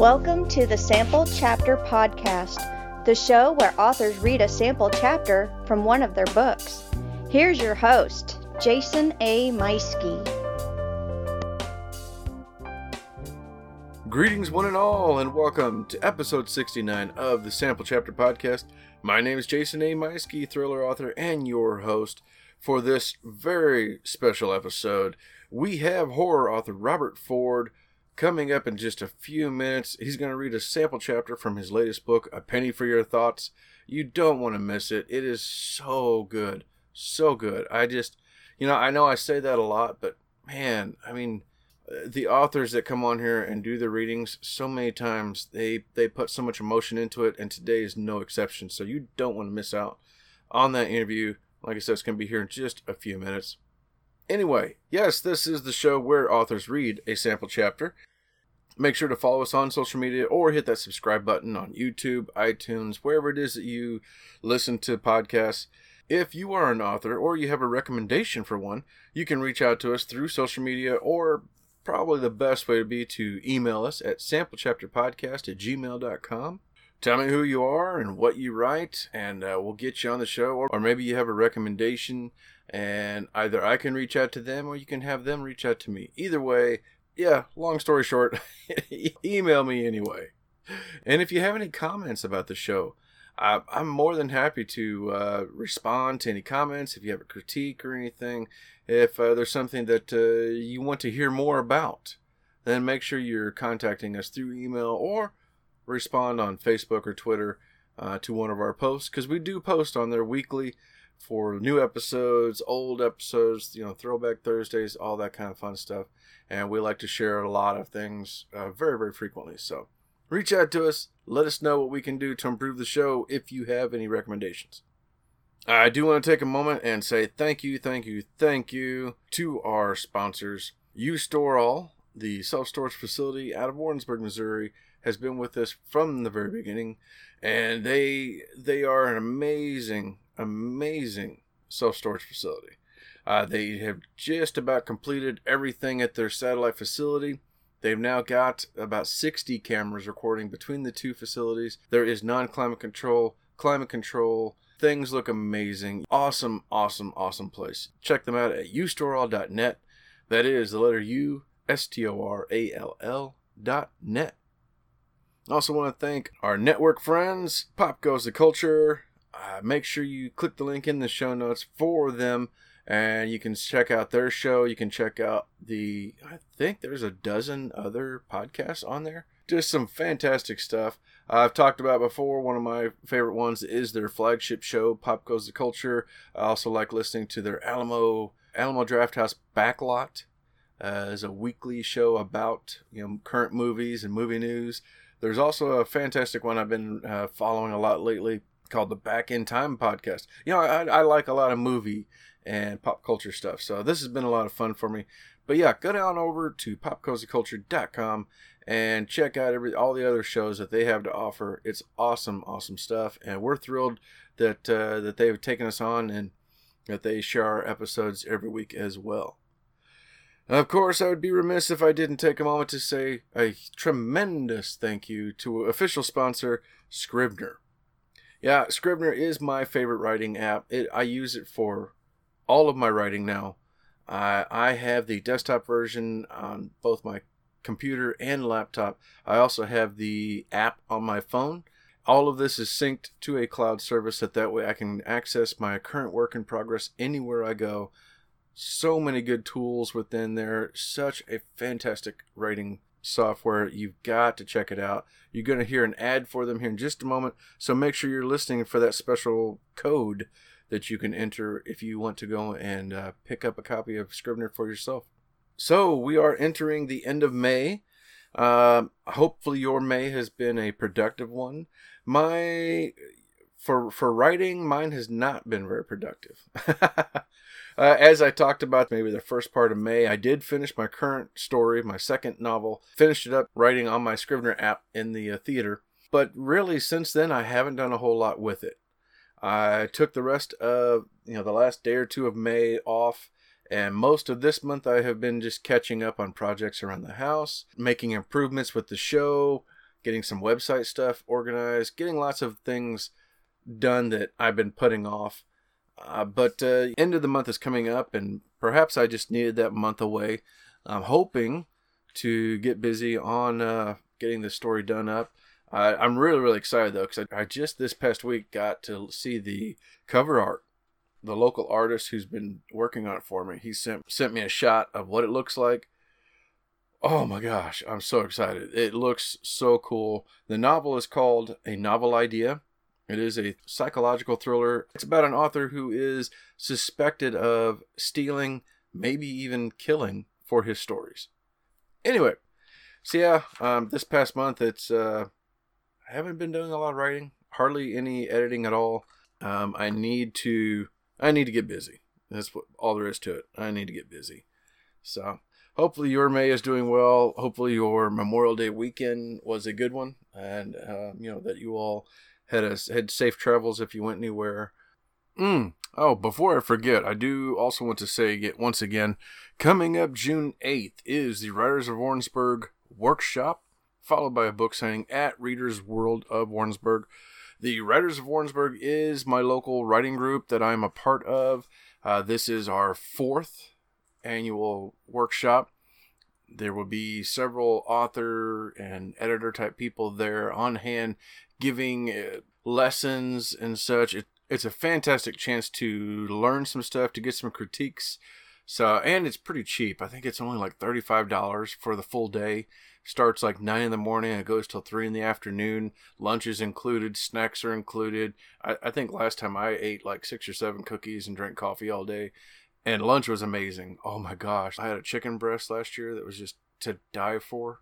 Welcome to the Sample Chapter Podcast, the show where authors read a sample chapter from one of their books. Here's your host, Jason A. Meiske. Greetings, one and all, and welcome to episode 69 of the Sample Chapter Podcast. My name is Jason A. Meiske, thriller author and your host. For this very special episode, we have horror author Robert Ford Coming up in just a few minutes, he's going to read a sample chapter from his latest book, A Penny for Your Thoughts. You don't want to miss it. It is so good. So good. I just, you know, I know I say that a lot, but man, I mean, the authors that come on here and do the readings so many times they they put so much emotion into it and today is no exception so you don't want to miss out on that interview like i said it's going to be here in just a few minutes anyway yes this is the show where authors read a sample chapter Make sure to follow us on social media or hit that subscribe button on YouTube, iTunes, wherever it is that you listen to podcasts. If you are an author or you have a recommendation for one, you can reach out to us through social media or probably the best way to be to email us at samplechapterpodcast at gmail.com. Tell me who you are and what you write, and uh, we'll get you on the show. Or, or maybe you have a recommendation, and either I can reach out to them or you can have them reach out to me. Either way, yeah, long story short, email me anyway. And if you have any comments about the show, I, am more than happy to uh, respond to any comments. If you have a critique or anything, if uh, there's something that uh, you want to hear more about, then make sure you're contacting us through email or respond on Facebook or Twitter uh, to one of our posts because we do post on there weekly for new episodes, old episodes, you know, throwback Thursdays, all that kind of fun stuff. And we like to share a lot of things uh, very, very frequently. So reach out to us. Let us know what we can do to improve the show if you have any recommendations. I do want to take a moment and say thank you, thank you, thank you to our sponsors. U Store All, the self storage facility out of Warrensburg, Missouri, has been with us from the very beginning, and they they are an amazing amazing self storage facility. Uh, they have just about completed everything at their satellite facility. They've now got about 60 cameras recording between the two facilities. There is non climate control, climate control. Things look amazing. Awesome, awesome, awesome place. Check them out at ustoreall.net. That is the letter U, S T O R A L L dot net. Also want to thank our network friends, Pop Goes the Culture, uh, make sure you click the link in the show notes for them and you can check out their show. You can check out the, I think there's a dozen other podcasts on there. Just some fantastic stuff. I've talked about before. One of my favorite ones is their flagship show, Pop Goes the Culture. I also like listening to their Alamo Alamo Drafthouse Backlot uh, a weekly show about you know current movies and movie news. There's also a fantastic one I've been uh, following a lot lately called the Back in Time podcast. You know, I, I like a lot of movie and pop culture stuff, so this has been a lot of fun for me. But yeah, go down over to popgoestheculture.com and check out every all the other shows that they have to offer. It's awesome, awesome stuff, and we're thrilled that uh, that they've taken us on and that they share our episodes every week as well. Of course, I would be remiss if I didn't take a moment to say a tremendous thank you to official sponsor Scrivener. Yeah, Scrivener is my favorite writing app. It, I use it for all of my writing now. I I have the desktop version on both my computer and laptop. I also have the app on my phone. All of this is synced to a cloud service that that way I can access my current work in progress anywhere I go. So many good tools within there. Such a fantastic writing software. You've got to check it out. You're going to hear an ad for them here in just a moment. So make sure you're listening for that special code that you can enter if you want to go and uh, pick up a copy of Scrivener for yourself. So we are entering the end of May. Uh, hopefully your May has been a productive one. My for for writing, mine has not been very productive. Uh, as I talked about maybe the first part of May, I did finish my current story, my second novel, finished it up writing on my Scrivener app in the uh, theater. But really, since then, I haven't done a whole lot with it. I took the rest of, you know, the last day or two of May off, and most of this month I have been just catching up on projects around the house, making improvements with the show, getting some website stuff organized, getting lots of things done that I've been putting off. Uh, but uh, end of the month is coming up, and perhaps I just needed that month away. I'm hoping to get busy on uh, getting the story done up. I'm really, really excited though, because I, I just this past week got to see the cover art. The local artist who's been working on it for me, he sent sent me a shot of what it looks like. Oh my gosh, I'm so excited. It looks so cool. The novel is called A Novel Idea. It is a psychological thriller. It's about an author who is suspected of stealing, maybe even killing for his stories. Anyway, so yeah, um, this past month it's uh, I haven't been doing a lot of writing, hardly any editing at all. Um, I need to I need to get busy. That's what all there is to it. I need to get busy. So hopefully your May is doing well. Hopefully your Memorial Day weekend was a good one, and uh, you know that you all had a had safe travels if you went anywhere. Mm. Oh, before I forget, I do also want to say once again, coming up June 8th is the Writers of Warrensburg workshop, followed by a book signing at Readers World of Warrensburg. The Writers of Warrensburg is my local writing group that I'm a part of. Uh, this is our fourth annual workshop. There will be several author and editor type people there on hand giving lessons and such. It, it's a fantastic chance to learn some stuff, to get some critiques. So, and it's pretty cheap. I think it's only like $35 for the full day. Starts like 9 in the morning and goes till 3 in the afternoon. Lunch is included, snacks are included. I, I think last time I ate like six or seven cookies and drank coffee all day. And lunch was amazing. Oh my gosh. I had a chicken breast last year that was just to die for.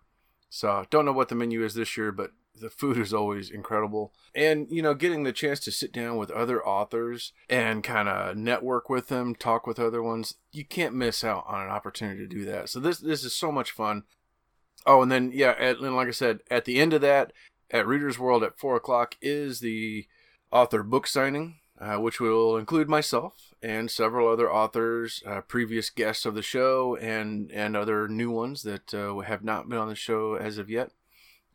So, don't know what the menu is this year, but the food is always incredible. And, you know, getting the chance to sit down with other authors and kind of network with them, talk with other ones, you can't miss out on an opportunity to do that. So this this is so much fun. Oh, and then yeah, at, and like I said, at the end of that, at Readers World at four o'clock is the author book signing, uh, which will include myself and several other authors, uh, previous guests of the show, and and other new ones that uh, have not been on the show as of yet.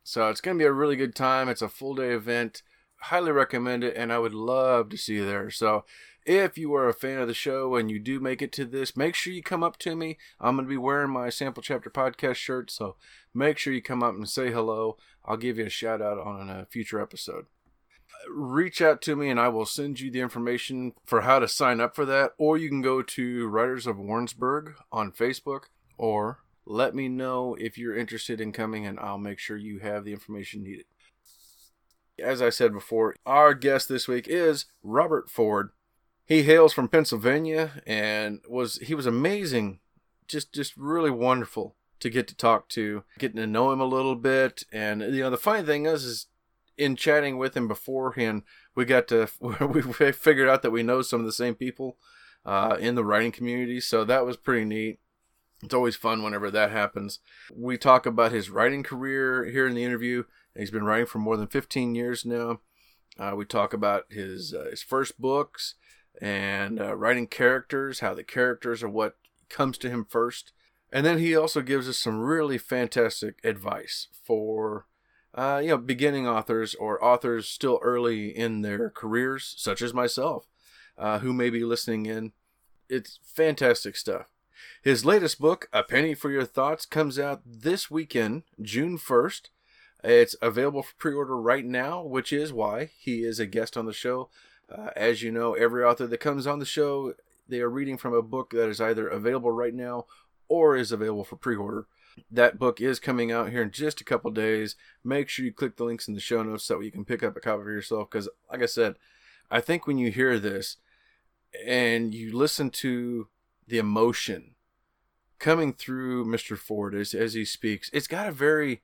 So it's going to be a really good time. It's a full day event. Highly recommend it, and I would love to see you there. So if you are a fan of the show and you do make it to this, make sure you come up to me. I'm going to be wearing my Sample Chapter Podcast shirt, so make sure you come up and say hello. I'll give you a shout out on a future episode. Reach out to me and I will send you the information for how to sign up for that. Or you can go to Writers of Warrensburg on Facebook or let me know if you're interested in coming, and I'll make sure you have the information needed. As I said before, our guest this week is Robert Ford. He hails from Pennsylvania and was he was amazing, just just really wonderful to get to talk to, getting to know him a little bit. And you know, the funny thing is, is in chatting with him beforehand, we got to we figured out that we know some of the same people uh, in the writing community, so that was pretty neat. It's always fun whenever that happens. We talk about his writing career here in the interview. He's been writing for more than 15 years now. Uh, we talk about his uh, his first books and uh, writing characters, how the characters are what comes to him first. And then he also gives us some really fantastic advice for uh, you know beginning authors or authors still early in their careers, such as myself, uh, who may be listening in. It's fantastic stuff. His latest book, A Penny for Your Thoughts, comes out this weekend, June 1st. It's available for pre order right now, which is why he is a guest on the show. Uh, as you know, every author that comes on the show, they are reading from a book that is either available right now or is available for pre order. That book is coming out here in just a couple days. Make sure you click the links in the show notes so that you can pick up a copy for yourself. Because, like I said, I think when you hear this and you listen to the emotion coming through Mr. Ford as as he speaks. It's got a very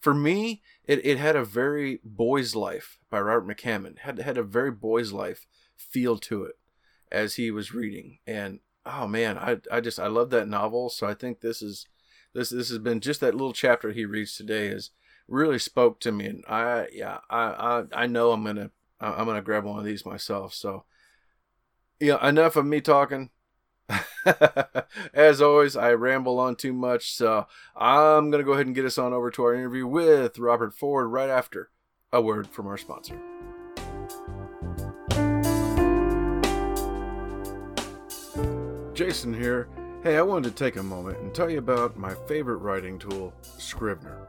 for me, it, it had a very boy's life by Robert McCammon. Had had a very boy's life feel to it as he was reading. And oh man, I I just I love that novel. So I think this is this this has been just that little chapter he reads today has really spoke to me. And I yeah I I, I know I'm gonna I'm gonna grab one of these myself. So yeah, enough of me talking As always, I ramble on too much, so I'm going to go ahead and get us on over to our interview with Robert Ford right after a word from our sponsor. Jason here. Hey, I wanted to take a moment and tell you about my favorite writing tool, Scrivener.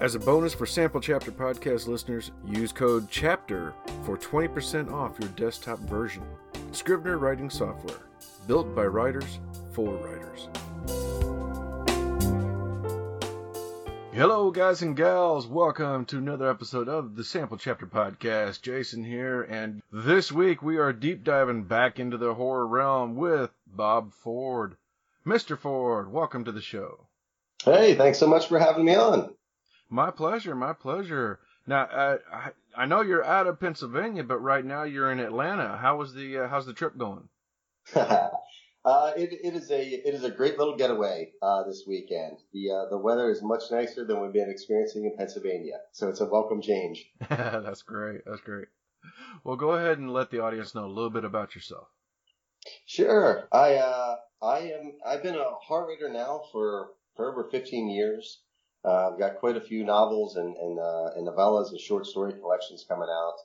As a bonus for Sample Chapter podcast listeners, use code CHAPTER for 20% off your desktop version. Scrivener writing software, built by writers for writers. Hello, guys and gals. Welcome to another episode of the Sample Chapter Podcast. Jason here, and this week we are deep diving back into the horror realm with Bob Ford. Mr. Ford, welcome to the show. Hey, thanks so much for having me on. My pleasure, my pleasure. Now, uh, I I know you're out of Pennsylvania, but right now you're in Atlanta. How was the uh, how's the trip going? uh, it, it is a it is a great little getaway uh, this weekend. The uh, the weather is much nicer than we've been experiencing in Pennsylvania, so it's a welcome change. That's great. That's great. Well, go ahead and let the audience know a little bit about yourself. Sure. I uh, I am I've been a heart reader now for for over 15 years. Uh, I've got quite a few novels and and, uh, and novellas and short story collections coming out,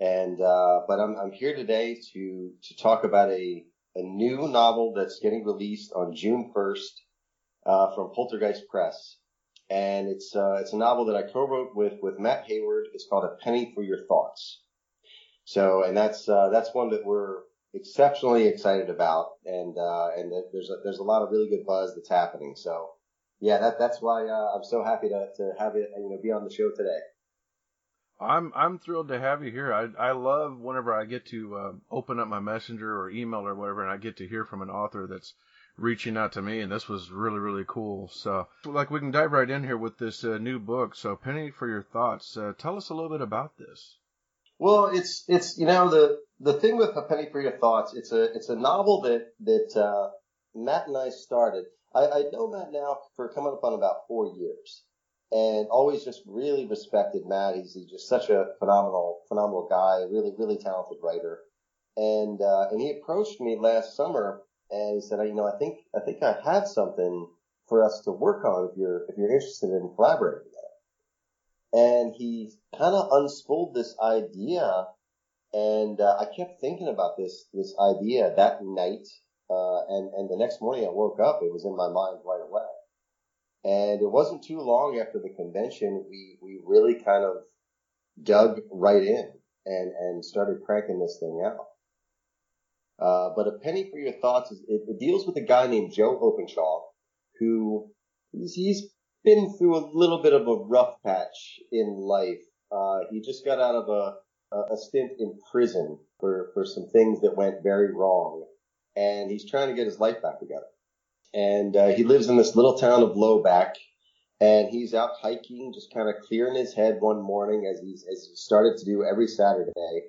and uh, but I'm I'm here today to to talk about a a new novel that's getting released on June 1st uh, from Poltergeist Press, and it's uh, it's a novel that I co-wrote with with Matt Hayward. It's called A Penny for Your Thoughts. So, and that's uh, that's one that we're exceptionally excited about, and and there's a, there's a lot of really good buzz that's happening. So yeah, that that's why uh, I'm so happy to to have it you know be on the show today. I'm I'm thrilled to have you here. I I love whenever I get to uh, open up my messenger or email or whatever, and I get to hear from an author that's reaching out to me, and this was really really cool. So like we can dive right in here with this uh, new book. So Penny for your thoughts. Uh, tell us a little bit about this. Well, it's it's you know the the thing with a penny for your thoughts. It's a it's a novel that that uh, Matt and I started. I, I know Matt now for coming up on about four years, and always just really respected Matt. He's, he's just such a phenomenal, phenomenal guy, really, really talented writer. And uh, and he approached me last summer and he said, you know, I think I think I have something for us to work on if you're if you're interested in collaborating. And he kind of unspooled this idea, and uh, I kept thinking about this this idea that night uh, and, and the next morning I woke up, it was in my mind right away. And it wasn't too long after the convention, we, we really kind of dug right in and, and started cranking this thing out. Uh, but a penny for your thoughts is it, it, deals with a guy named Joe Openshaw who he's, he's been through a little bit of a rough patch in life. Uh, he just got out of a, a stint in prison for, for some things that went very wrong and he's trying to get his life back together. And uh, he lives in this little town of Lowback, and he's out hiking, just kind of clearing his head one morning as he's as he started to do every Saturday,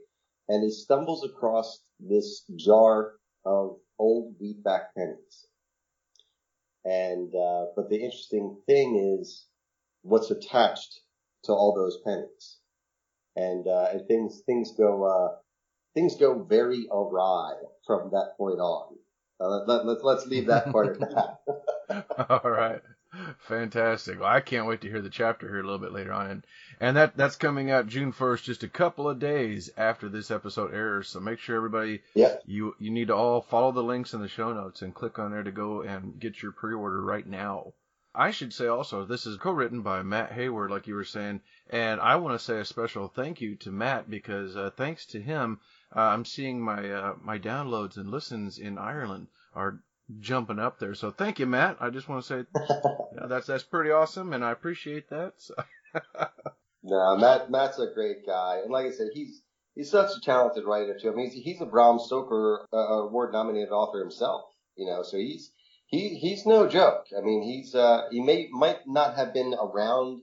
and he stumbles across this jar of old wheatback pennies. And uh, but the interesting thing is what's attached to all those pennies, and uh, and things things go uh, things go very awry from that point on. Uh, let, let, let's leave that part at that. All right. Fantastic. Well, I can't wait to hear the chapter here a little bit later on. And, and that, that's coming out June 1st, just a couple of days after this episode airs. So make sure everybody, yeah. you, you need to all follow the links in the show notes and click on there to go and get your pre-order right now. I should say also, this is co-written by Matt Hayward, like you were saying, and I want to say a special thank you to Matt because uh, thanks to him, uh, I'm seeing my uh, my downloads and listens in Ireland are jumping up there. So thank you, Matt. I just want to say you know, that's that's pretty awesome, and I appreciate that. So. no, Matt Matt's a great guy, and like I said, he's he's such a talented writer too. I mean, he's, he's a Bram Stoker uh, award nominated author himself. You know, so he's he he's no joke. I mean, he's uh, he may might not have been around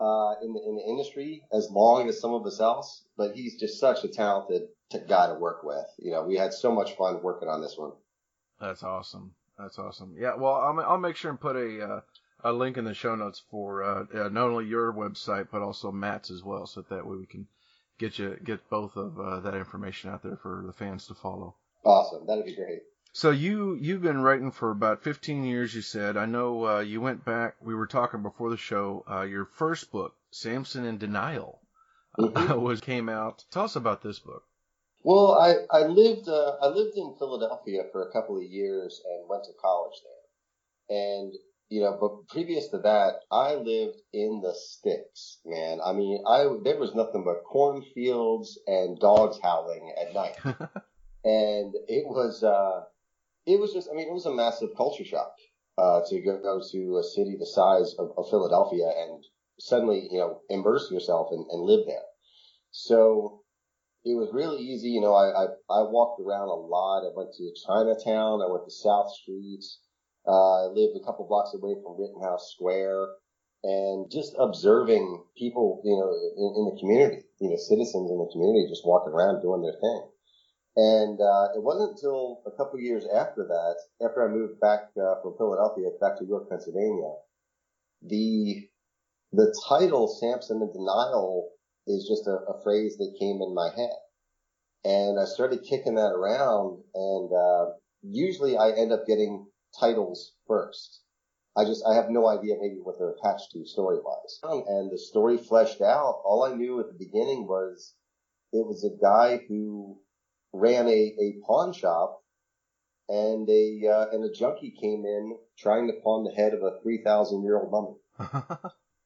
uh, in the in the industry as long as some of us else, but he's just such a talented guy to work with. You know, we had so much fun working on this one. That's awesome. That's awesome. Yeah. Well, I'll I'll make sure and put a uh, a link in the show notes for uh, uh, not only your website but also Matt's as well, so that way we can get you get both of uh, that information out there for the fans to follow. Awesome. That'd be great. So you you've been writing for about 15 years. You said I know uh, you went back. We were talking before the show. Uh, your first book, Samson and Denial, mm-hmm. was came out. Tell us about this book. Well, I I lived uh, I lived in Philadelphia for a couple of years and went to college there, and you know, but previous to that, I lived in the sticks, man. I mean, I there was nothing but cornfields and dogs howling at night, and it was uh, it was just, I mean, it was a massive culture shock uh, to go, go to a city the size of, of Philadelphia and suddenly, you know, immerse yourself and, and live there. So it was really easy. You know, I, I, I walked around a lot. I went to Chinatown. I went to South Street. Uh, I lived a couple blocks away from Rittenhouse Square and just observing people, you know, in, in the community, you know, citizens in the community just walking around doing their thing. And uh, it wasn't until a couple years after that, after I moved back uh, from Philadelphia back to York, Pennsylvania, the the title "Samson and Denial" is just a, a phrase that came in my head, and I started kicking that around. And uh, usually, I end up getting titles first. I just I have no idea maybe what they're attached to story wise. And the story fleshed out. All I knew at the beginning was it was a guy who ran a, a pawn shop and a uh, and a junkie came in trying to pawn the head of a three thousand year old mummy,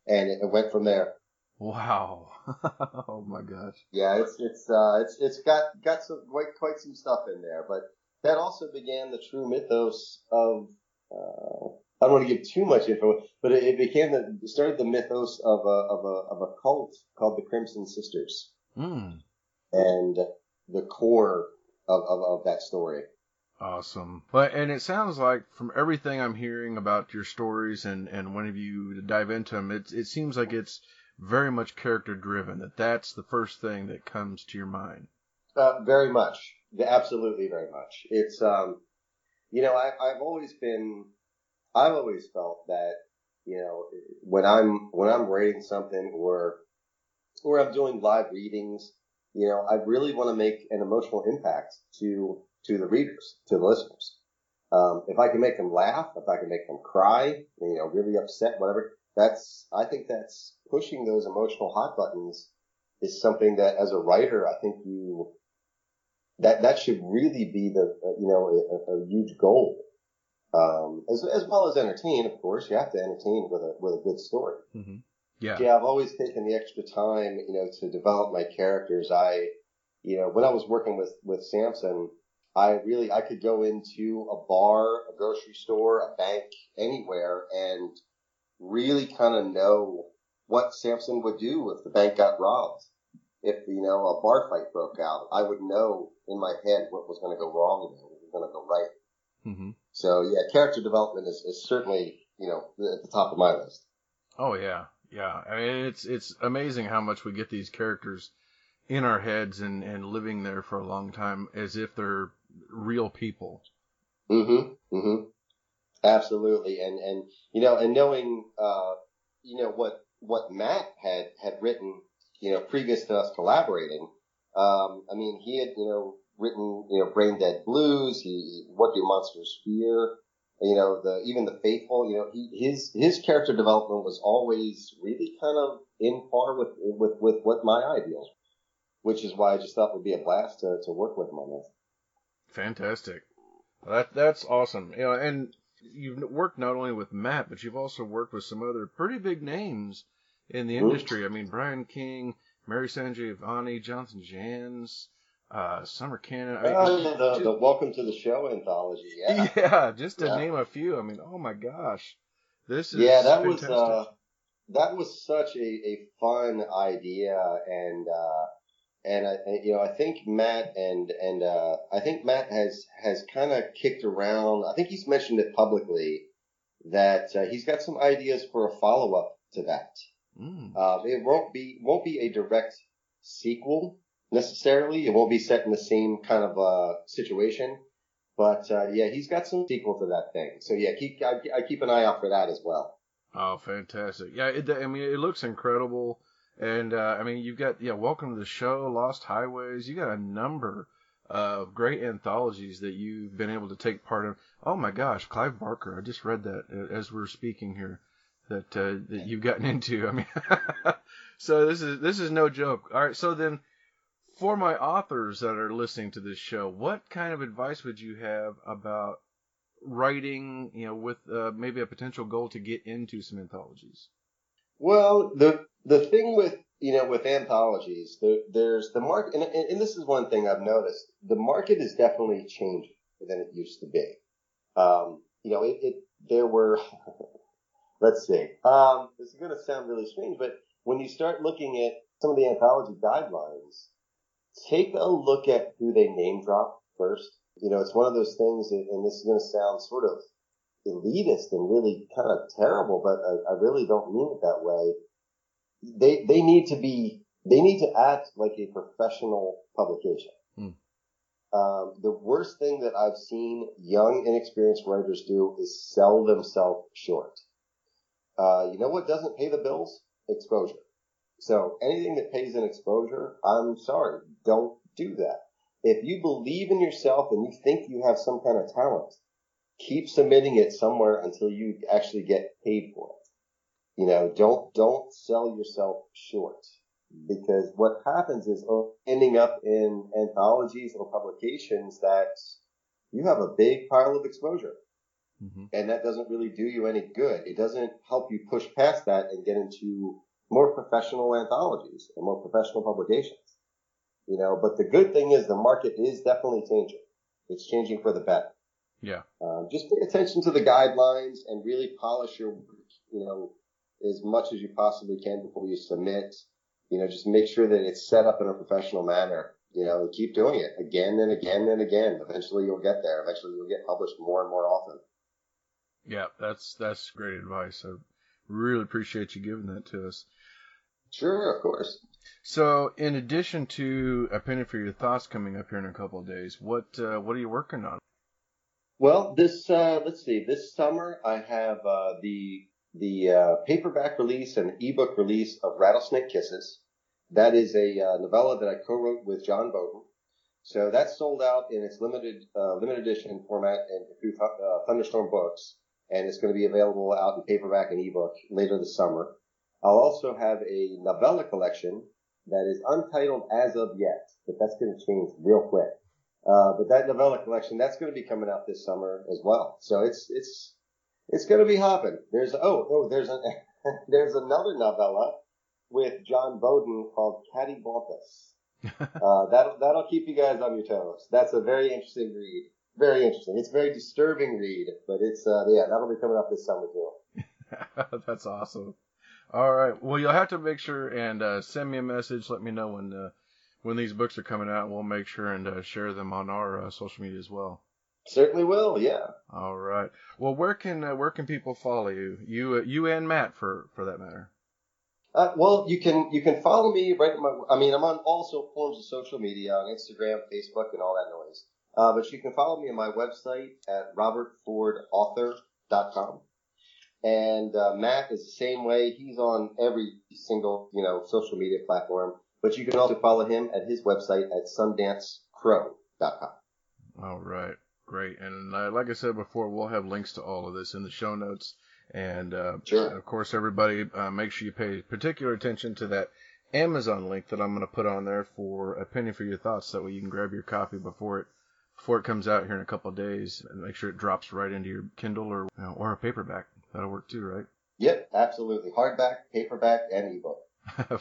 and it, it, went from there. Wow! oh my gosh! Yeah, it's it's uh, it's it's got got some quite quite some stuff in there, but that also began the true mythos of. Uh, I don't want to give too much info, but it, it became the started the mythos of a of a of a cult called the Crimson Sisters, mm. and the core of, of, of that story. Awesome. But and it sounds like from everything I'm hearing about your stories and and when you dive into them, it it seems like it's very much character driven. That that's the first thing that comes to your mind. Uh, very much, absolutely, very much. It's um, you know, I I've always been, I've always felt that you know when I'm when I'm writing something or or I'm doing live readings you know, I really want to make an emotional impact to to the readers, to the listeners. Um, if I can make them laugh, if I can make them cry, you know, really upset, whatever, that's I think that's pushing those emotional hot buttons is something that as a writer, I think you that that should really be the you know a, a huge goal. Um, as as well as entertain, of course, you have to entertain with a with a good story. Mm-hmm. Yeah. Yeah, I've always taken the extra time, you know, to develop my characters. I, you know, when I was working with, with Samson, I really, I could go into a bar, a grocery store, a bank, anywhere and really kind of know what Samson would do if the bank got robbed. If, you know, a bar fight broke out, I would know in my head what was going to go wrong and what was going to go right. Mm-hmm. So yeah, character development is, is certainly, you know, at the top of my list. Oh yeah. Yeah, I mean it's it's amazing how much we get these characters in our heads and and living there for a long time as if they're real people. Mhm. Mhm. Absolutely. And and you know, and knowing uh you know what what Matt had had written, you know, previous to us collaborating, um I mean, he had, you know, written, you know, Brain Dead Blues, he What Do Monsters Fear? you know, the even the faithful, you know, he, his his character development was always really kind of in par with with with what my ideals, which is why I just thought it would be a blast to to work with him on this. Fantastic, that that's awesome. You know, and you've worked not only with Matt, but you've also worked with some other pretty big names in the industry. I mean, Brian Keene, Mary Sangiovanni, Jonathan Janz, uh, Somer Canon. I mean, uh, the, just, the Welcome to the Show anthology. Yeah, yeah just to yeah. name a few. I mean, oh my gosh, this is yeah. That fantastic. was uh, that was such a, a fun idea, and uh, and I, you know, I think Matt and and uh, I think Matt has has kind of kicked around. I think he's mentioned it publicly that uh, he's got some ideas for a follow up to that. Mm. Uh, it won't be won't be a direct sequel necessarily. It won't be set in the same kind of uh, situation. But uh, yeah, he's got some sequel to that thing. So yeah, keep I, I keep an eye out for that as well. Oh, fantastic! Yeah, it, I mean, it looks incredible. And uh, I mean, you've got yeah, Welcome to the Show, Lost Highways. You got a number of great anthologies that you've been able to take part in. Oh my gosh, Clive Barker! I just read that uh, as we're speaking here that uh, that you've gotten into. I mean, so this is this is no joke. All right, so then for my authors that are listening to this show, what kind of advice would you have about writing? You know, with uh, maybe a potential goal to get into some anthologies. Well, the the thing with you know with anthologies, there, there's the market, and, and, this is one thing I've noticed. The market is definitely changing than it used to be. Um, you know, it, it there were. let's see. Um, this is going to sound really strange, but when you start looking at some of the anthology guidelines, take a look at who they name drop first. You know, it's one of those things, and this is going to sound sort of elitist and really kind of terrible, but I, I really don't mean it that way. They they need to be they need to act like a professional publication. Hmm. Um, the worst thing that I've seen young, inexperienced writers do is sell themselves short. Uh, you know what doesn't pay the bills? Exposure. So anything that pays an exposure, I'm sorry, don't do that. If you believe in yourself and you think you have some kind of talent, keep submitting it somewhere until you actually get paid for it. You know, don't, don't sell yourself short because what happens is oh, ending up in anthologies or publications that you have a big pile of exposure. Mm-hmm. And that doesn't really do you any good. It doesn't help you push past that and get into more professional anthologies and more professional publications. You know, but the good thing is the market is definitely changing. It's changing for the better. Yeah. Um, just pay attention to the guidelines and really polish your work, you know, as much as you possibly can before you submit. You know, just make sure that it's set up in a professional manner. You know, and keep doing it again and again and again. Eventually you'll get there. Eventually you'll get published more and more often. Yeah, that's that's great advice. I really appreciate you giving that to us. Sure, of course. So, in addition to a penny for your thoughts coming up here in a couple of days, what uh, what are you working on? Well, this uh, let's see. This summer I have uh, the the uh, paperback release and ebook release of Rattlesnake Kisses. That is a uh, novella that I co-wrote with John Boden. So that's sold out in its limited uh, limited edition format and through Thunderstorm Books, and it's going to be available out in paperback and ebook later this summer. I'll also have a novella collection that is untitled as of yet, but that's going to change real quick. Uh, but that novella collection, that's going to be coming out this summer as well. So it's, it's, it's going to be hopping. There's, oh, oh, there's a, there's another novella with John Boden called Caddy Bumpus. uh, that'll, that'll keep you guys on your toes. That's a very interesting read. Very interesting. It's a very disturbing read, but it's, uh, yeah, that'll be coming out this summer too. that's awesome. All right. Well, you'll have to make sure and uh, send me a message. Let me know when uh, when these books are coming out, we'll make sure and uh, share them on our uh, social media as well. Certainly will. Yeah. All right. Well, where can uh, where can people follow you? You uh, you and Matt for for that matter. Uh, well, you can you can follow me right. My, I mean, I'm on all forms of social media on Instagram, Facebook, and all that noise. Uh, but you can follow me on my website at robertfordauthor.com. And uh, Matt is the same way. He's on every single you know social media platform. But you can also follow him at his website at sundancecrow.com. All right. Great. And uh, like I said before, we'll have links to all of this in the show notes. And, uh, sure. of course, everybody, uh, make sure you pay particular attention to that Amazon link that I'm going to put on there for a penny for your thoughts. That way you can grab your copy before it before it comes out here in a couple of days and make sure it drops right into your Kindle or you know, or a paperback. That'll work too, right? Yep, absolutely. Hardback, paperback, and ebook.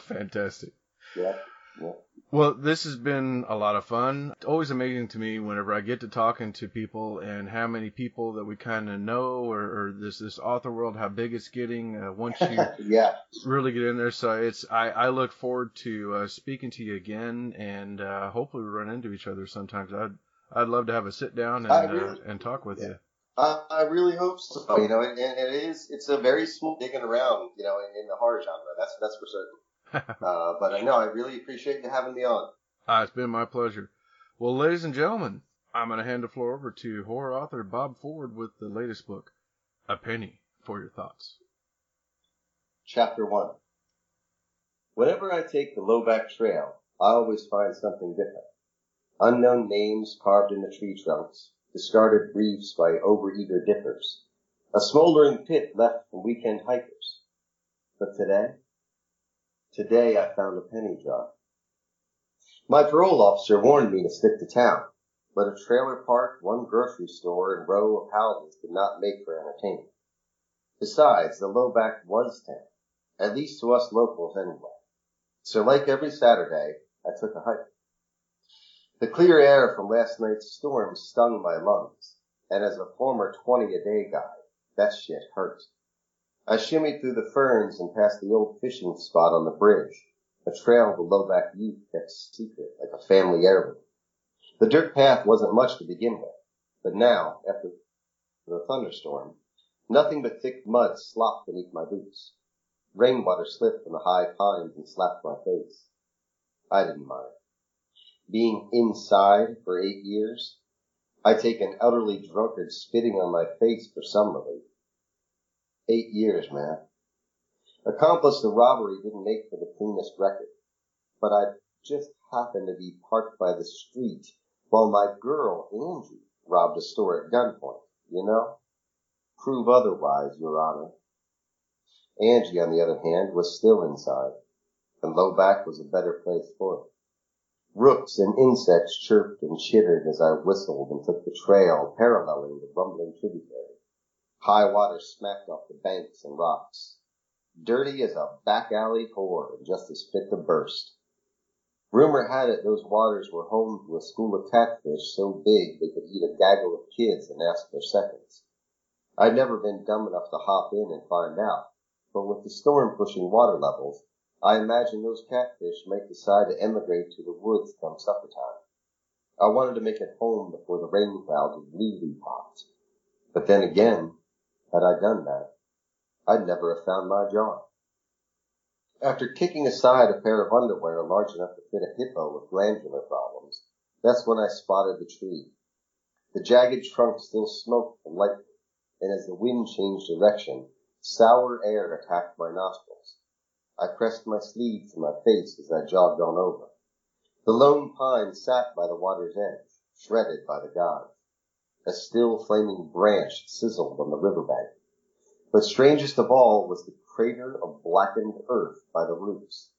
Fantastic. Yeah. Yeah. Well, this has been a lot of fun. It's always amazing to me whenever I get to talking to people and how many people that we kind of know or, or, this this author world, how big it's getting uh, once you yeah. really get in there. So it's I, I look forward to uh, speaking to you again and uh, hopefully we run into each other sometimes. I'd I'd love to have a sit down and uh, really, and talk with yeah. you. I, I really hope so. You know, and, and, it is it's a very small digging around. You know, in, in the horror genre. That's that's for certain. uh, but I know I really appreciate you having me on. Ah, it's been my pleasure. Well, ladies and gentlemen, I'm going to hand the floor over to horror author Bob Ford with the latest book, A Penny for Your Thoughts. Chapter 1 Whenever I take the Lowback Trail, I always find something different. Unknown names carved in the tree trunks, discarded briefs by overeager dippers, a smoldering pit left from weekend hikers. But today, Today I found a penny jar. My parole officer warned me to stick to town, but a trailer park, one grocery store, and row of houses did not make for entertainment. Besides, the lowback was town, at least to us locals anyway. So like every Saturday, I took a hike. The clear air from last night's storm stung my lungs, and as a former 20 a day guy, that shit hurt. I shimmied through the ferns and past the old fishing spot on the bridge, a trail the Lowback youth kept secret like a family heirloom. The dirt path wasn't much to begin with, but now, after the thunderstorm, nothing but thick mud slopped beneath my boots. Rainwater slipped from the high pines and slapped my face. I didn't mind. Being inside for eight years, I take an elderly drunkard spitting on my face for some relief. Eight years, man. Accomplished the robbery didn't make for the cleanest record, but I just happened to be parked by the street while my girl, Angie, robbed a store at gunpoint, you know? Prove otherwise, Your Honor. Angie, on the other hand, was still inside, and Lowback was a better place for it. Rooks and insects chirped and chittered as I whistled and took the trail paralleling the rumbling tributary. High water smacked off the banks and rocks. Dirty as a back alley whore and just as fit to burst. Rumor had it those waters were home to a school of catfish so big they could eat a gaggle of kids and ask for seconds. I'd never been dumb enough to hop in and find out, but with the storm pushing water levels, I imagine those catfish might decide to emigrate to the woods come supper time. I wanted to make it home before the rain clouds really popped. But then again, had I done that, I'd never have found my jar. After kicking aside a pair of underwear large enough to fit a hippo with glandular problems, that's when I spotted the tree. The jagged trunk still smoked lightning, and as the wind changed direction, sour air attacked my nostrils. I pressed my sleeve to my face as I jogged on over. The lone pine sat by the water's edge, shredded by the gods. A still flaming branch sizzled on the riverbank. But strangest of all was the crater of blackened earth by the roots.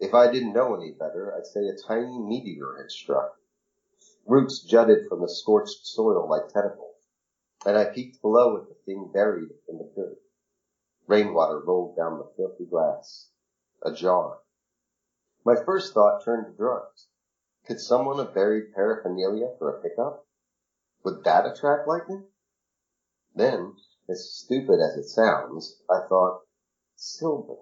If I didn't know any better, I'd say a tiny meteor had struck. Roots jutted from the scorched soil like tentacles, and I peeked below at the thing buried in the dirt. Rainwater rolled down the filthy glass. A jar. My first thought turned to drugs. Could someone have buried paraphernalia for a pickup? Would that attract lightning? Then, as stupid as it sounds, I thought, silver.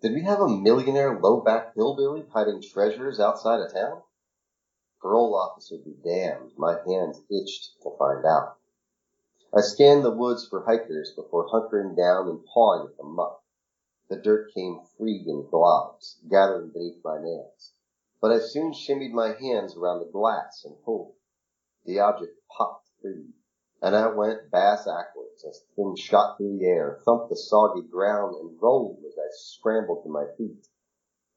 Did we have a millionaire low-back hillbilly hiding treasures outside of town? Parole officer would be damned, my hands itched to find out. I scanned the woods for hikers before hunkering down and pawing at the muck. The dirt came free in globs, gathering beneath my nails. But I soon shimmied my hands around the glass and pulled. The object popped free, and I went bass backwards as the thing shot through the air, thumped the soggy ground, and rolled as I scrambled to my feet,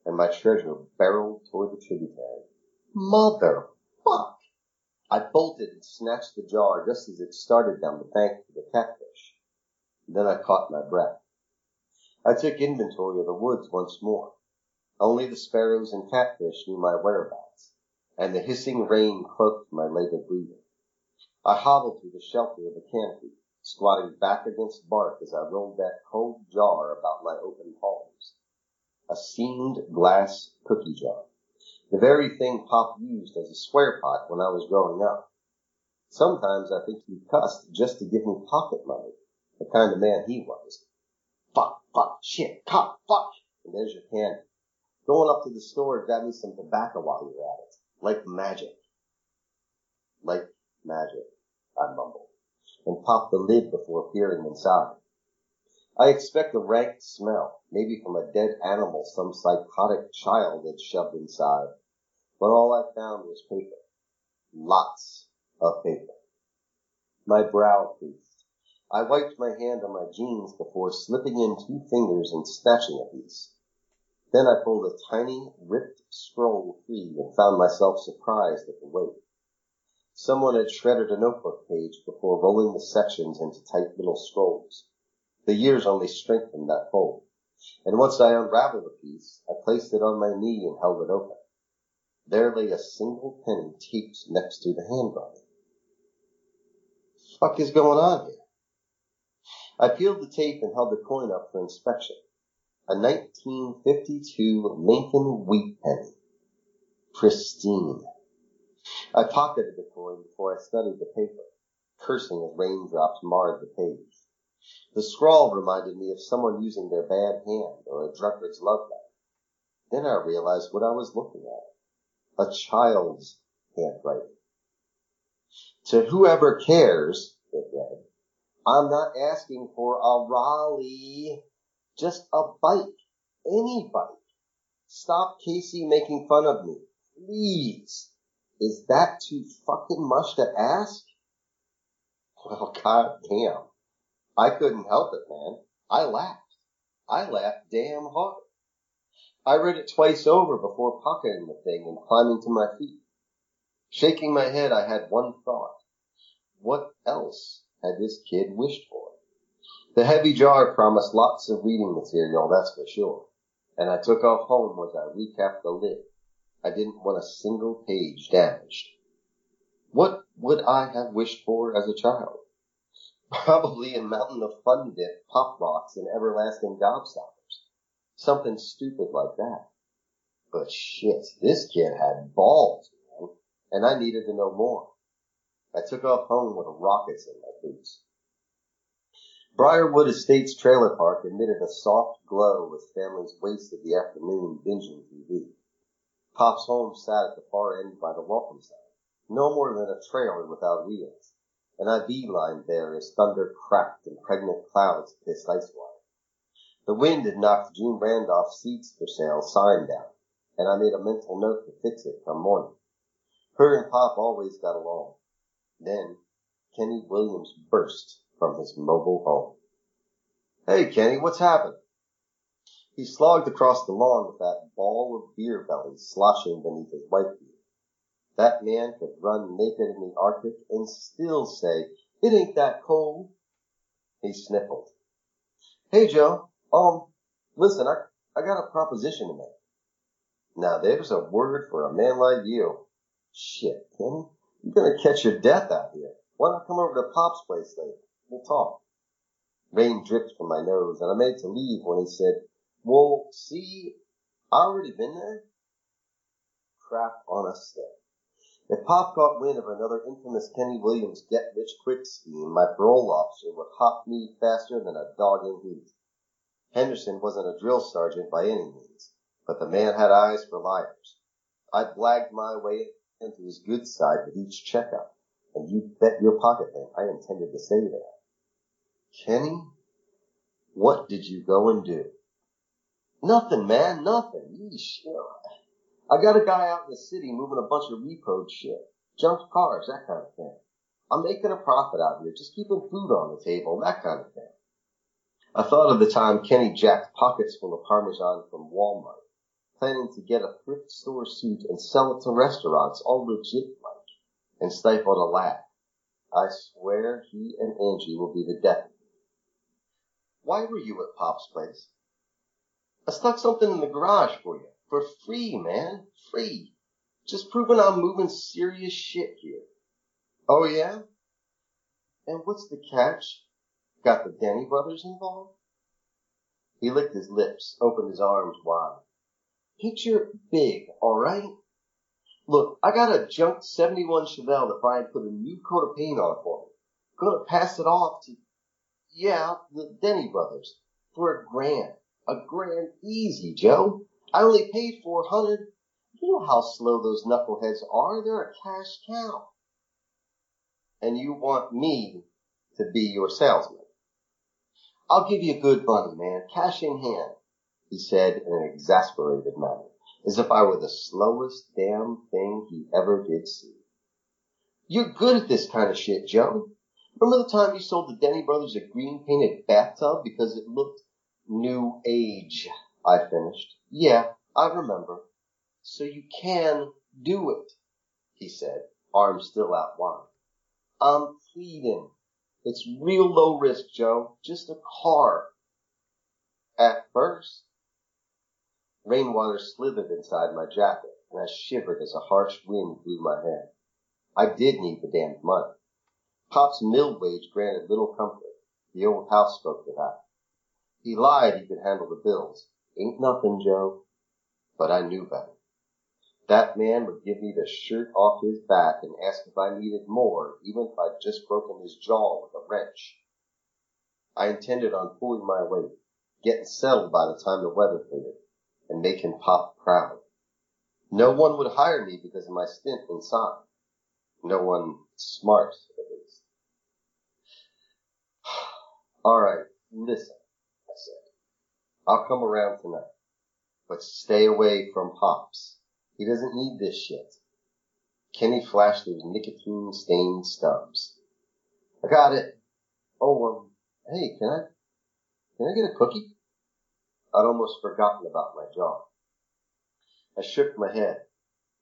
and my treasure barreled toward the tributary. Mother fuck! I bolted and snatched the jar just as it started down the bank for the catfish. Then I caught my breath. I took inventory of the woods once more. Only the sparrows and catfish knew my whereabouts and the hissing rain cloaked my labored breathing. I hobbled through the shelter of the canopy, squatting back against bark as I rolled that cold jar about my open palms. A seamed glass cookie jar. The very thing Pop used as a swear pot when I was growing up. Sometimes I think he cussed just to give me pocket money, the kind of man he was. Fuck, fuck, shit, cop, fuck, and there's your candy. Going up to the store to grab me some tobacco while you're at it. Like magic. Like magic, I mumbled, and popped the lid before peering inside. I expect a rank smell, maybe from a dead animal some psychotic child had shoved inside. But all I found was paper. Lots of paper. My brow creased. I wiped my hand on my jeans before slipping in two fingers and snatching a piece. Then I pulled a tiny, ripped scroll free and found myself surprised at the weight. Someone had shredded a notebook page before rolling the sections into tight little scrolls. The years only strengthened that fold. And once I unraveled the piece, I placed it on my knee and held it open. There lay a single penny taped next to the handwriting. Fuck is going on here? I peeled the tape and held the coin up for inspection. A 1952 Lincoln wheat penny. Pristine. I pocketed the coin before I studied the paper, cursing as raindrops marred the page. The scrawl reminded me of someone using their bad hand or a drunkard's love letter. Then I realized what I was looking at. A child's handwriting. To whoever cares, it read, I'm not asking for a Raleigh, just a bike, any bike. Stop Casey making fun of me, please. Is that too fucking much to ask? Well, god damn. I couldn't help it, man. I laughed. I laughed damn hard. I read it twice over before pocketing the thing and climbing to my feet. Shaking my head, I had one thought. What else had this kid wished for? The heavy jar promised lots of reading material, that's for sure. And I took off home as I recapped the lid. I didn't want a single page damaged. What would I have wished for as a child? Probably a mountain of fun dip, pop rocks, and everlasting gobstoppers. Something stupid like that. But shit, this kid had balls, man, and I needed to know more. I took off home with rockets in my boots. Briarwood Estates trailer park emitted a soft glow as families wasted the afternoon binging TV. Pop's home sat at the far end by the welcome sign, no more than a trailer without wheels An I beelined there as thunder cracked and pregnant clouds pissed ice water. The wind had knocked June Randolph's seats for sale sign down, and I made a mental note to fix it come morning. Her and Pop always got along. Then Kenny Williams burst from his mobile home. Hey, Kenny, what's happened? He slogged across the lawn with that ball of beer belly sloshing beneath his white beard. That man could run naked in the Arctic and still say, it ain't that cold. He sniffled. Hey, Joe. Um, listen, I, I got a proposition to make. Now there's a word for a man like you. Shit, Kenny, you're gonna catch your death out here. Why not come over to Pop's place later? We'll talk. Rain dripped from my nose and I made to leave when he said, well, see, I already been there. Crap on a stick. If Pop caught wind of another infamous Kenny Williams get-rich-quick scheme, my parole officer would hop me faster than a dog in heat. Henderson wasn't a drill sergeant by any means, but the man had eyes for liars. I blagged my way into his good side with each checkup, and you bet your pocket bank I intended to stay there. Kenny, what did you go and do? Nothing, man, nothing. Yeesh, you I got a guy out in the city moving a bunch of repoed shit, junked cars, that kind of thing. I'm making a profit out here, just keeping food on the table, that kind of thing. I thought of the time Kenny jacked pockets full of Parmesan from Walmart, planning to get a thrift store suit and sell it to restaurants, all legit like, and stifled a laugh. I swear he and Angie will be the death. Why were you at Pop's place? I stuck something in the garage for you. For free, man. Free. Just proving I'm moving serious shit here. Oh yeah? And what's the catch? Got the Denny brothers involved? He licked his lips, opened his arms wide. Picture big, alright? Look, I got a junk 71 Chevelle that Brian put a new coat of paint on for me. Gonna pass it off to, yeah, the Denny brothers for a grand. A grand easy, Joe. I only paid 400. You know how slow those knuckleheads are. They're a cash cow. And you want me to be your salesman. I'll give you a good money, man. Cash in hand, he said in an exasperated manner, as if I were the slowest damn thing he ever did see. You're good at this kind of shit, Joe. Remember the time you sold the Denny brothers a green painted bathtub because it looked new age? I finished. Yeah, I remember. So you can do it, he said, arms still out wide. I'm pleading. It's real low risk, Joe. Just a car. At first. Rainwater slithered inside my jacket, and I shivered as a harsh wind blew my hair. I did need the damned money. Pop's mill wage granted little comfort. The old house spoke to that. He lied he could handle the bills. Ain't nothing, Joe. But I knew better. That man would give me the shirt off his back and ask if I needed more, even if I'd just broken his jaw with a wrench. I intended on pulling my weight, getting settled by the time the weather cleared, and making Pop proud. No one would hire me because of my stint inside. No one smart, at least. All right, listen, I said. I'll come around tonight, but stay away from Pops. He doesn't need this shit. Kenny flashed those nicotine stained stubs. I got it. Oh, um, hey, can I, can I get a cookie? I'd almost forgotten about my job. I shook my head.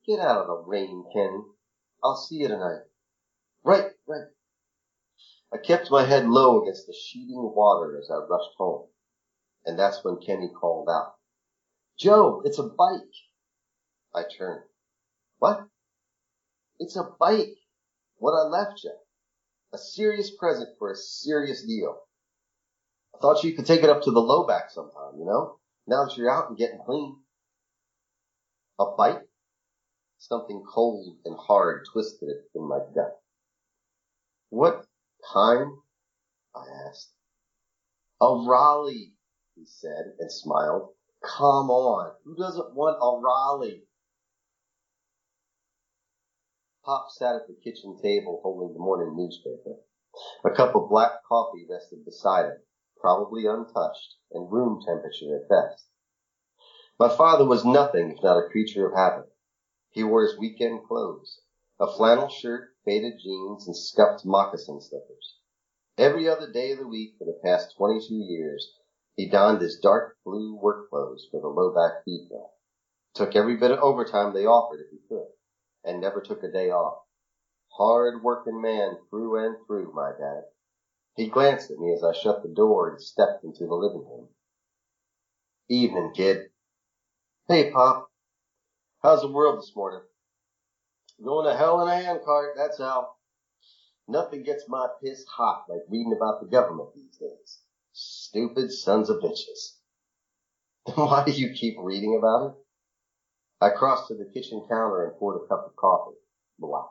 Get out of the rain, Kenny. I'll see you tonight. Right, right. I kept my head low against the sheeting water as I rushed home. And that's when Kenny called out. Joe, it's a bike. I turned. What? It's a bike. What I left you. A serious present for a serious deal. I thought you could take it up to the low back sometime, you know? Now that you're out and getting clean. A bite? Something cold and hard twisted it in my gut. What kind? I asked. A Raleigh, he said and smiled. Come on. Who doesn't want a Raleigh? Pop sat at the kitchen table holding the morning newspaper. A cup of black coffee rested beside him, probably untouched and room temperature at best. My father was nothing if not a creature of habit. He wore his weekend clothes, a flannel shirt, faded jeans, and scuffed moccasin slippers. Every other day of the week for the past 22 years, he donned his dark blue work clothes for the low-back feed mill. Took every bit of overtime they offered if he could and never took a day off. Hard working man through and through, my dad. He glanced at me as I shut the door and stepped into the living room. Evening, kid. Hey, Pop. How's the world this morning? Going to hell in a handcart, that's how. Nothing gets my piss hot like reading about the government these days. Stupid sons of bitches. Why do you keep reading about it? I crossed to the kitchen counter and poured a cup of coffee. Black.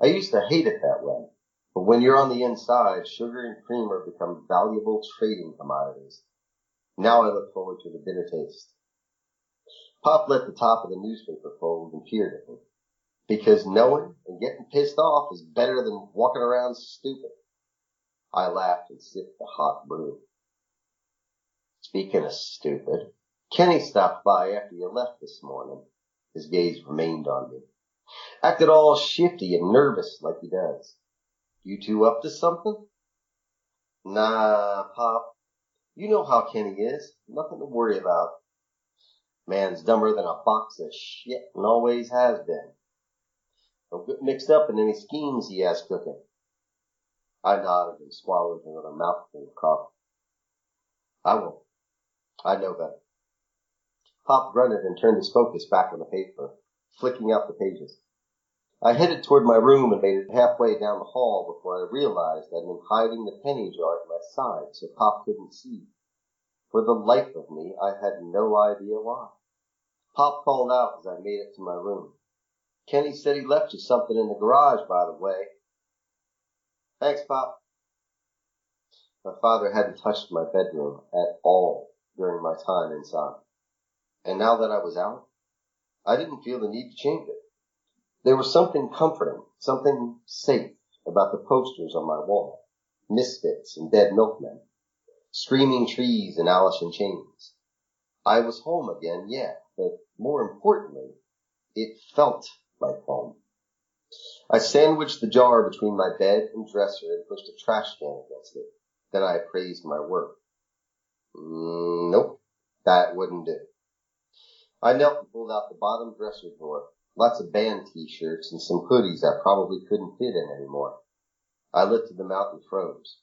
I used to hate it that way. But when you're on the inside, sugar and creamer become valuable trading commodities. Now I look forward to the bitter taste. Pop let the top of the newspaper fold and peered at me. Because knowing and getting pissed off is better than walking around stupid. I laughed and sipped the hot brew. Speaking of stupid, Kenny stopped by after you left this morning. His gaze remained on me. Acted all shifty and nervous like he does. You two up to something? Nah, Pop. You know how Kenny is. Nothing to worry about. Man's dumber than a box of shit and always has been. Mixed up in any schemes he has cooking. I nodded and swallowed another mouthful of coffee. I won't. I know better. Pop grunted and turned his focus back on the paper, flicking out the pages. I headed toward my room and made it halfway down the hall before I realized I'd been hiding the penny jar at my side so Pop couldn't see. For the life of me, I had no idea why. Pop called out as I made it to my room. Kenny said he left you something in the garage, by the way. Thanks, Pop. My father hadn't touched my bedroom at all during my time inside. And now that I was out, I didn't feel the need to change it. There was something comforting, something safe about the posters on my wall. Misfits and Dead Milkmen. Screaming trees and Alice in Chains. I was home again, yeah, but more importantly, it felt like home. I sandwiched the jar between my bed and dresser and pushed a trash can against it. Then I appraised my work. Mm, nope, that wouldn't do. I knelt and pulled out the bottom dresser drawer. Lots of band t-shirts and some hoodies I probably couldn't fit in anymore. I lifted them out and froze.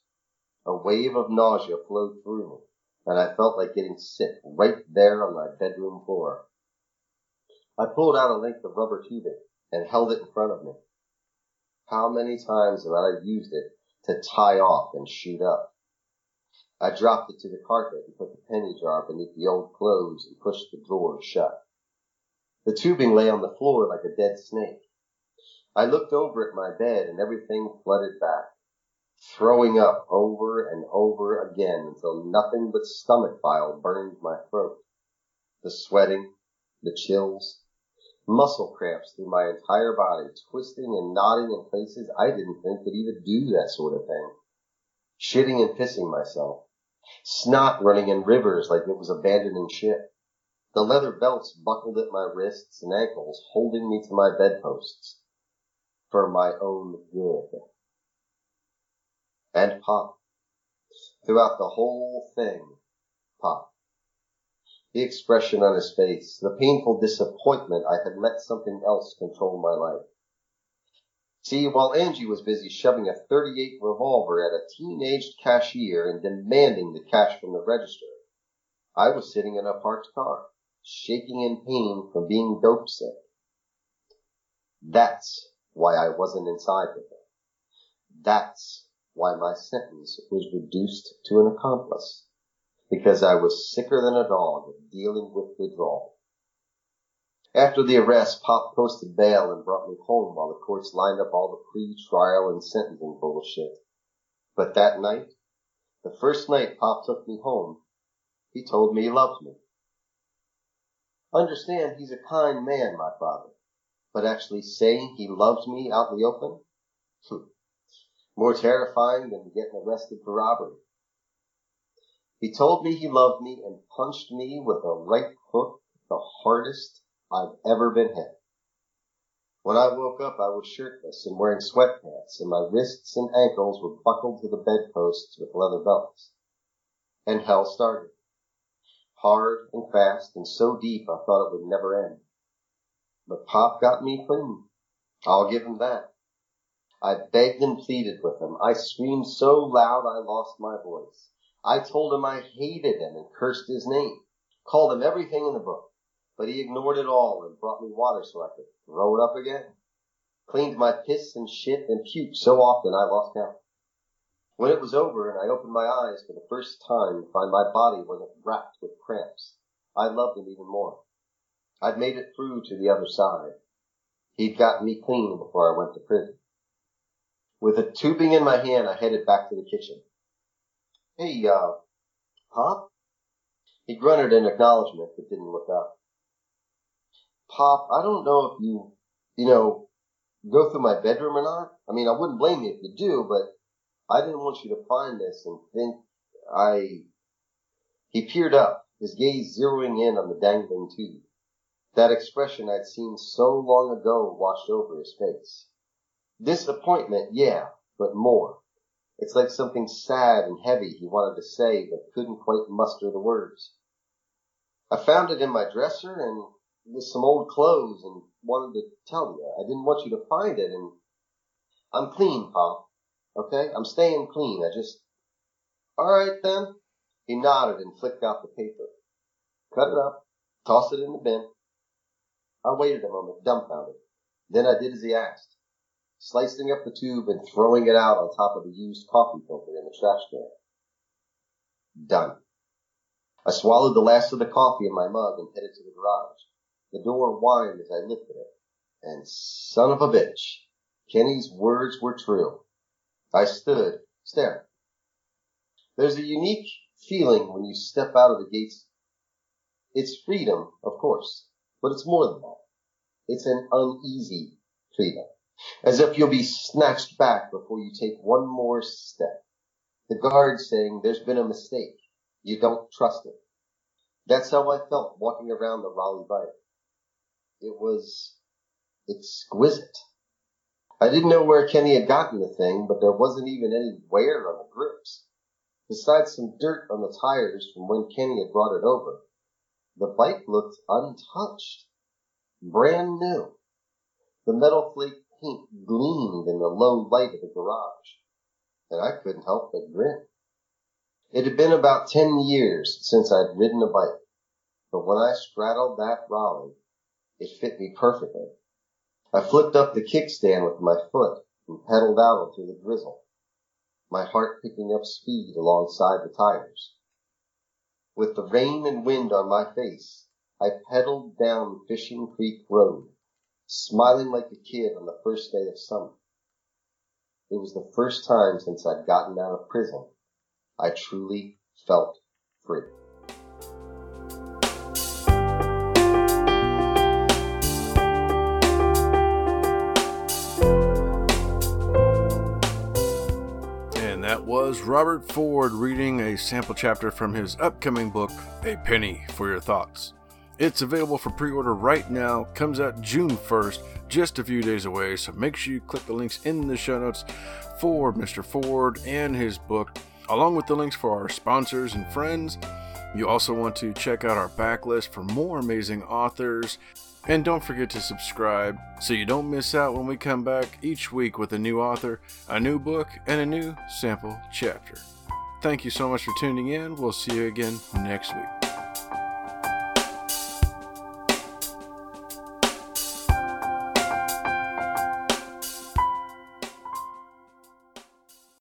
A wave of nausea flowed through me, and I felt like getting sick right there on my bedroom floor. I pulled out a length of rubber tubing and held it in front of me. How many times have I used it to tie off and shoot up? I dropped it to the carpet and put the penny jar beneath the old clothes and pushed the drawer shut. The tubing lay on the floor like a dead snake. I looked over at my bed and everything flooded back, throwing up over and over again until nothing but stomach bile burned my throat. The sweating, the chills, muscle cramps through my entire body, twisting and knotting in places I didn't think could even do that sort of thing. Shitting and pissing myself. Snot running in rivers like it was abandoning ship. The leather belts buckled at my wrists and ankles, holding me to my bedposts. For my own good. And Pop. Throughout the whole thing, Pop the expression on his face, the painful disappointment I had let something else control my life. See, while Angie was busy shoving a 38 revolver at a teenaged cashier and demanding the cash from the register, I was sitting in a parked car, shaking in pain from being dope sick. That's why I wasn't inside with her. That's why my sentence was reduced to an accomplice because I was sicker than a dog dealing with withdrawal. After the arrest, Pop posted bail and brought me home while the courts lined up all the pre-trial and sentencing bullshit. But that night, the first night Pop took me home, he told me he loved me. Understand, he's a kind man, my father. But actually saying he loves me out in the open? More terrifying than getting arrested for robbery. He told me he loved me and punched me with a right hook, the hardest I've ever been hit. When I woke up, I was shirtless and wearing sweatpants, and my wrists and ankles were buckled to the bedposts with leather belts. And hell started. Hard and fast and so deep I thought it would never end. But Pop got me clean. I'll give him that. I begged and pleaded with him. I screamed so loud I lost my voice. I told him I hated him and cursed his name, called him everything in the book, but he ignored it all and brought me water so I could throw it up again. Cleaned my piss and shit and puke so often I lost count. When it was over and I opened my eyes for the first time to find my body wasn't racked with cramps, I loved him even more. I'd made it through to the other side. He'd gotten me clean before I went to prison. With a tubing in my hand, I headed back to the kitchen. Hey, uh, Pop? He grunted in acknowledgement but didn't look up. Pop, I don't know if you, you know, go through my bedroom or not. I mean, I wouldn't blame you if you do, but I didn't want you to find this and think I. He peered up, his gaze zeroing in on the dangling tube. That expression I'd seen so long ago washed over his face. Disappointment, yeah, but more. It's like something sad and heavy he wanted to say but couldn't quite muster the words. I found it in my dresser and with some old clothes and wanted to tell you. I didn't want you to find it and I'm clean, Pop. Okay? I'm staying clean. I just, alright then. He nodded and flicked out the paper. Cut it up, tossed it in the bin. I waited a moment, dumbfounded. Then I did as he asked slicing up the tube and throwing it out on top of the used coffee filter in the trash can. Done. I swallowed the last of the coffee in my mug and headed to the garage. The door whined as I lifted it, And son of a bitch, Kenny's words were true. I stood staring. There's a unique feeling when you step out of the gates. It's freedom, of course, but it's more than that. It's an uneasy freedom, as if you'll be snatched back before you take one more step. The guard saying there's been a mistake. You don't trust it. That's how I felt walking around the Raleigh Bike. It was exquisite. I didn't know where Kenny had gotten the thing, but there wasn't even any wear on the grips. Besides some dirt on the tires from when Kenny had brought it over, the bike looked untouched. Brand new. The metal flake paint gleamed in the low light of the garage, and I couldn't help but grin. It had been about ten years since I'd ridden a bike, but when I straddled that Raleigh, it fit me perfectly. I flipped up the kickstand with my foot and pedaled out into the drizzle, my heart picking up speed alongside the tires. With the rain and wind on my face, I pedaled down Fishing Creek Road, smiling like a kid on the first day of summer. It was the first time since I'd gotten out of prison I truly felt free. And that was Robert Ford reading a sample chapter from his upcoming book, A Penny for Your Thoughts. It's available for pre order right now, comes out June 1st, just a few days away, so make sure you click the links in the show notes for Mr. Ford and his book, along with the links for our sponsors and friends. You also want to check out our backlist for more amazing authors. And don't forget to subscribe so you don't miss out when we come back each week with a new author, a new book, and a new sample chapter. Thank you so much for tuning in. We'll see you again next week.